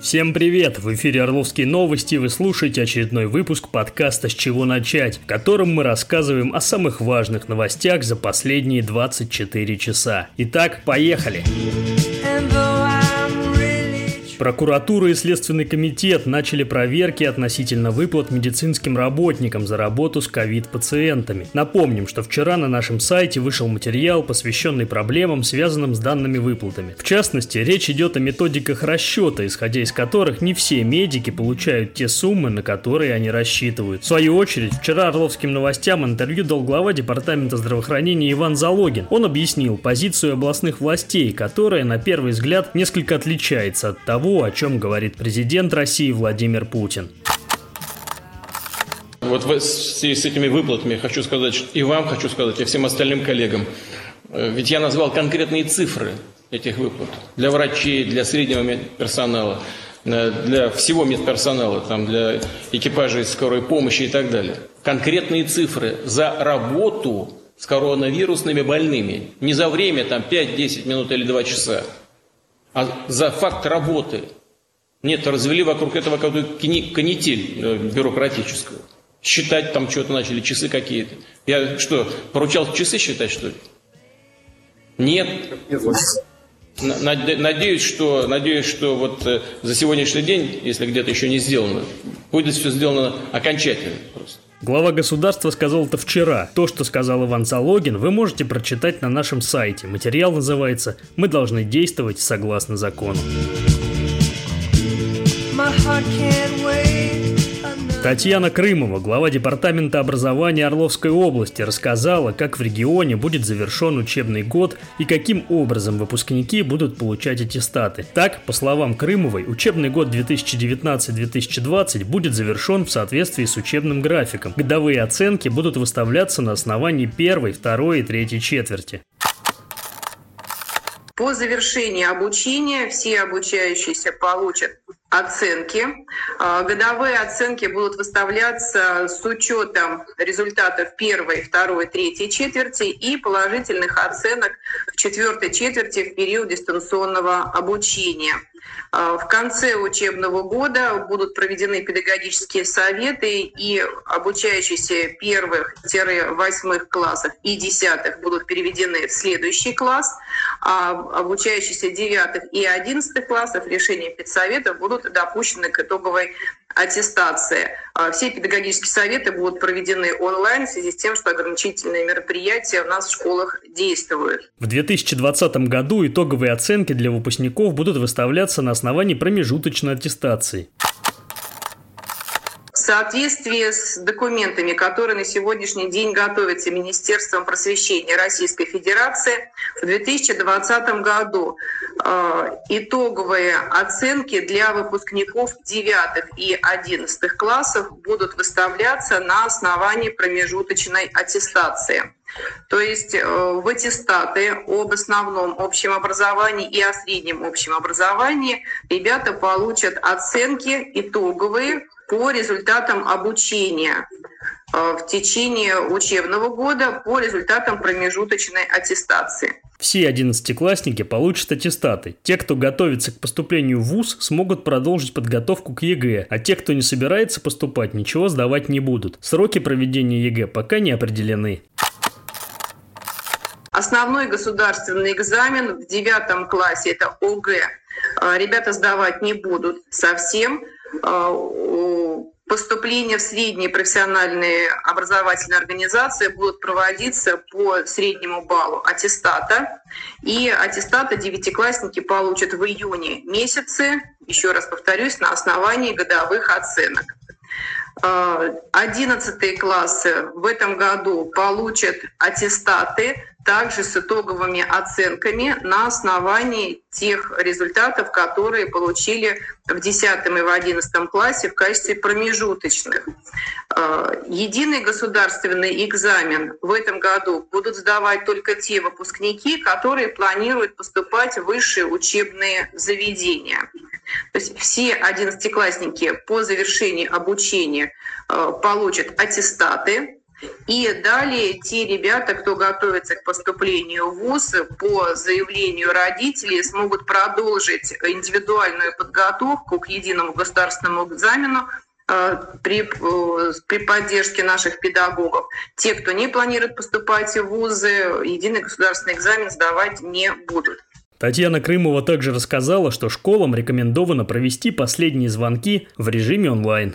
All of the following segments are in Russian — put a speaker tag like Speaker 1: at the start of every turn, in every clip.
Speaker 1: Всем привет! В эфире Орловские новости вы слушаете очередной выпуск подкаста «С чего начать», в котором мы рассказываем о самых важных новостях за последние 24 часа. Итак, поехали! Поехали! Прокуратура и Следственный комитет начали проверки относительно выплат медицинским работникам за работу с ковид-пациентами. Напомним, что вчера на нашем сайте вышел материал, посвященный проблемам, связанным с данными выплатами. В частности, речь идет о методиках расчета, исходя из которых не все медики получают те суммы, на которые они рассчитывают. В свою очередь, вчера Орловским новостям интервью дал глава Департамента здравоохранения Иван Залогин. Он объяснил позицию областных властей, которая, на первый взгляд, несколько отличается от того, того, о чем говорит президент России Владимир Путин.
Speaker 2: Вот в связи с этими выплатами хочу сказать, и вам хочу сказать, и всем остальным коллегам, э, ведь я назвал конкретные цифры этих выплат для врачей, для среднего медперсонала, э, для всего медперсонала, там, для экипажей скорой помощи и так далее. Конкретные цифры за работу с коронавирусными больными. Не за время, там, 5-10 минут или 2 часа, а за факт работы. Нет, развели вокруг этого какую-то канитель э, бюрократическую. Считать там что-то начали, часы какие-то. Я что, поручал часы считать, что ли? Нет. Надеюсь, что, надеюсь, что вот э, за сегодняшний день, если где-то еще не сделано, будет все сделано окончательно просто.
Speaker 1: Глава государства сказал это вчера. То, что сказал Иван Залогин, вы можете прочитать на нашем сайте. Материал называется «Мы должны действовать согласно закону». My heart can't. Татьяна Крымова, глава Департамента образования Орловской области, рассказала, как в регионе будет завершен учебный год и каким образом выпускники будут получать аттестаты. Так, по словам Крымовой, учебный год 2019-2020 будет завершен в соответствии с учебным графиком. Годовые оценки будут выставляться на основании первой, второй и третьей четверти.
Speaker 3: По завершении обучения все обучающиеся получат оценки. А, годовые оценки будут выставляться с учетом результатов первой, второй, третьей четверти и положительных оценок в четвертой четверти в период дистанционного обучения. А, в конце учебного года будут проведены педагогические советы, и обучающиеся первых-восьмых классов и десятых будут переведены в следующий класс, а обучающиеся девятых и одиннадцатых классов решения педсовета будут допущены к итоговой аттестации. А, все педагогические советы будут проведены онлайн в связи с тем, что ограничительные мероприятия у нас в школах действуют.
Speaker 1: В 2020 году итоговые оценки для выпускников будут выставляться на основании промежуточной аттестации
Speaker 3: соответствии с документами, которые на сегодняшний день готовятся Министерством просвещения Российской Федерации, в 2020 году э, итоговые оценки для выпускников 9 и 11 классов будут выставляться на основании промежуточной аттестации. То есть э, в аттестаты об основном общем образовании и о среднем общем образовании ребята получат оценки итоговые по результатам обучения э, в течение учебного года по результатам промежуточной аттестации.
Speaker 1: Все одиннадцатиклассники получат аттестаты. Те, кто готовится к поступлению в ВУЗ, смогут продолжить подготовку к ЕГЭ, а те, кто не собирается поступать, ничего сдавать не будут. Сроки проведения ЕГЭ пока не определены.
Speaker 3: Основной государственный экзамен в девятом классе – это ОГЭ. Э, ребята сдавать не будут совсем. Поступления в средние профессиональные образовательные организации будут проводиться по среднему баллу аттестата. И аттестата девятиклассники получат в июне месяце, еще раз повторюсь, на основании годовых оценок. Э, одиннадцатые классы в этом году получат аттестаты также с итоговыми оценками на основании тех результатов, которые получили в 10 и в 11 классе в качестве промежуточных. Э, единый государственный экзамен в этом году будут сдавать только те выпускники, которые планируют поступать в высшие учебные заведения. То есть все одиннадцатиклассники по завершении обучения э, получат аттестаты, И далее те ребята, кто готовится к поступлению в ВУЗ, по заявлению родителей смогут продолжить индивидуальную подготовку к единому государственному экзамену э, при, э, при поддержке наших педагогов. Те, кто не планирует поступать в ВУЗы, единый государственный экзамен сдавать не будут.
Speaker 1: Татьяна Крымова также рассказала, что школам рекомендовано провести последние звонки в режиме онлайн.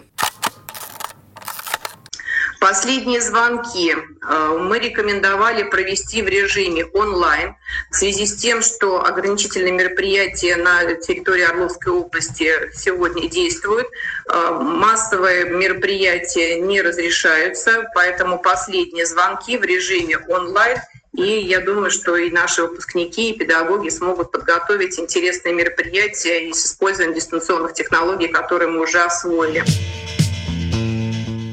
Speaker 3: Последние звонки э, мы рекомендовали провести в режиме онлайн в связи с тем, что ограничительные мероприятия на территории Орловской области сегодня действуют. Э, массовые мероприятия не разрешаются, поэтому последние звонки в режиме онлайн и я думаю, что и наши выпускники, и педагоги смогут подготовить интересные мероприятия и с использованием дистанционных технологий, которые мы уже освоили.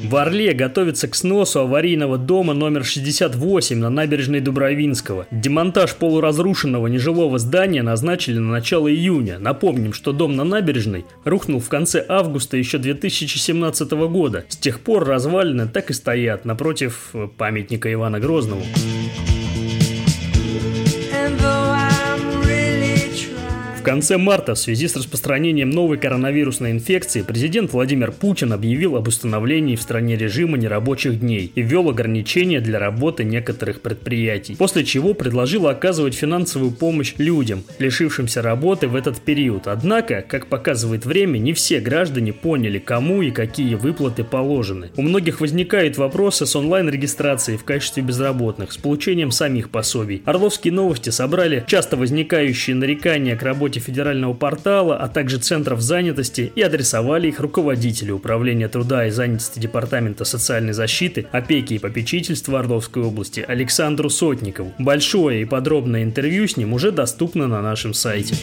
Speaker 1: В Орле готовится к сносу аварийного дома номер 68 на набережной Дубровинского. Демонтаж полуразрушенного нежилого здания назначили на начало июня. Напомним, что дом на набережной рухнул в конце августа еще 2017 года. С тех пор развалины так и стоят напротив памятника Ивана Грозного. Конце марта в связи с распространением новой коронавирусной инфекции президент Владимир Путин объявил об установлении в стране режима нерабочих дней и ввел ограничения для работы некоторых предприятий, после чего предложил оказывать финансовую помощь людям, лишившимся работы в этот период. Однако, как показывает время, не все граждане поняли, кому и какие выплаты положены. У многих возникают вопросы с онлайн-регистрацией в качестве безработных, с получением самих пособий. Орловские новости собрали часто возникающие нарекания к работе работе федерального портала, а также центров занятости и адресовали их руководителю Управления труда и занятости Департамента социальной защиты, опеки и попечительства Орловской области Александру Сотникову. Большое и подробное интервью с ним уже доступно на нашем сайте.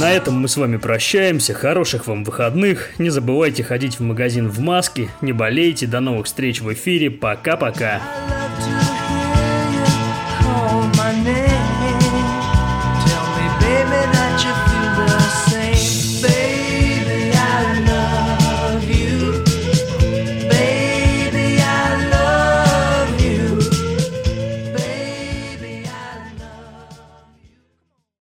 Speaker 1: На этом мы с вами прощаемся. Хороших вам выходных. Не забывайте ходить в магазин в маске. Не болейте. До новых встреч в эфире. Пока-пока.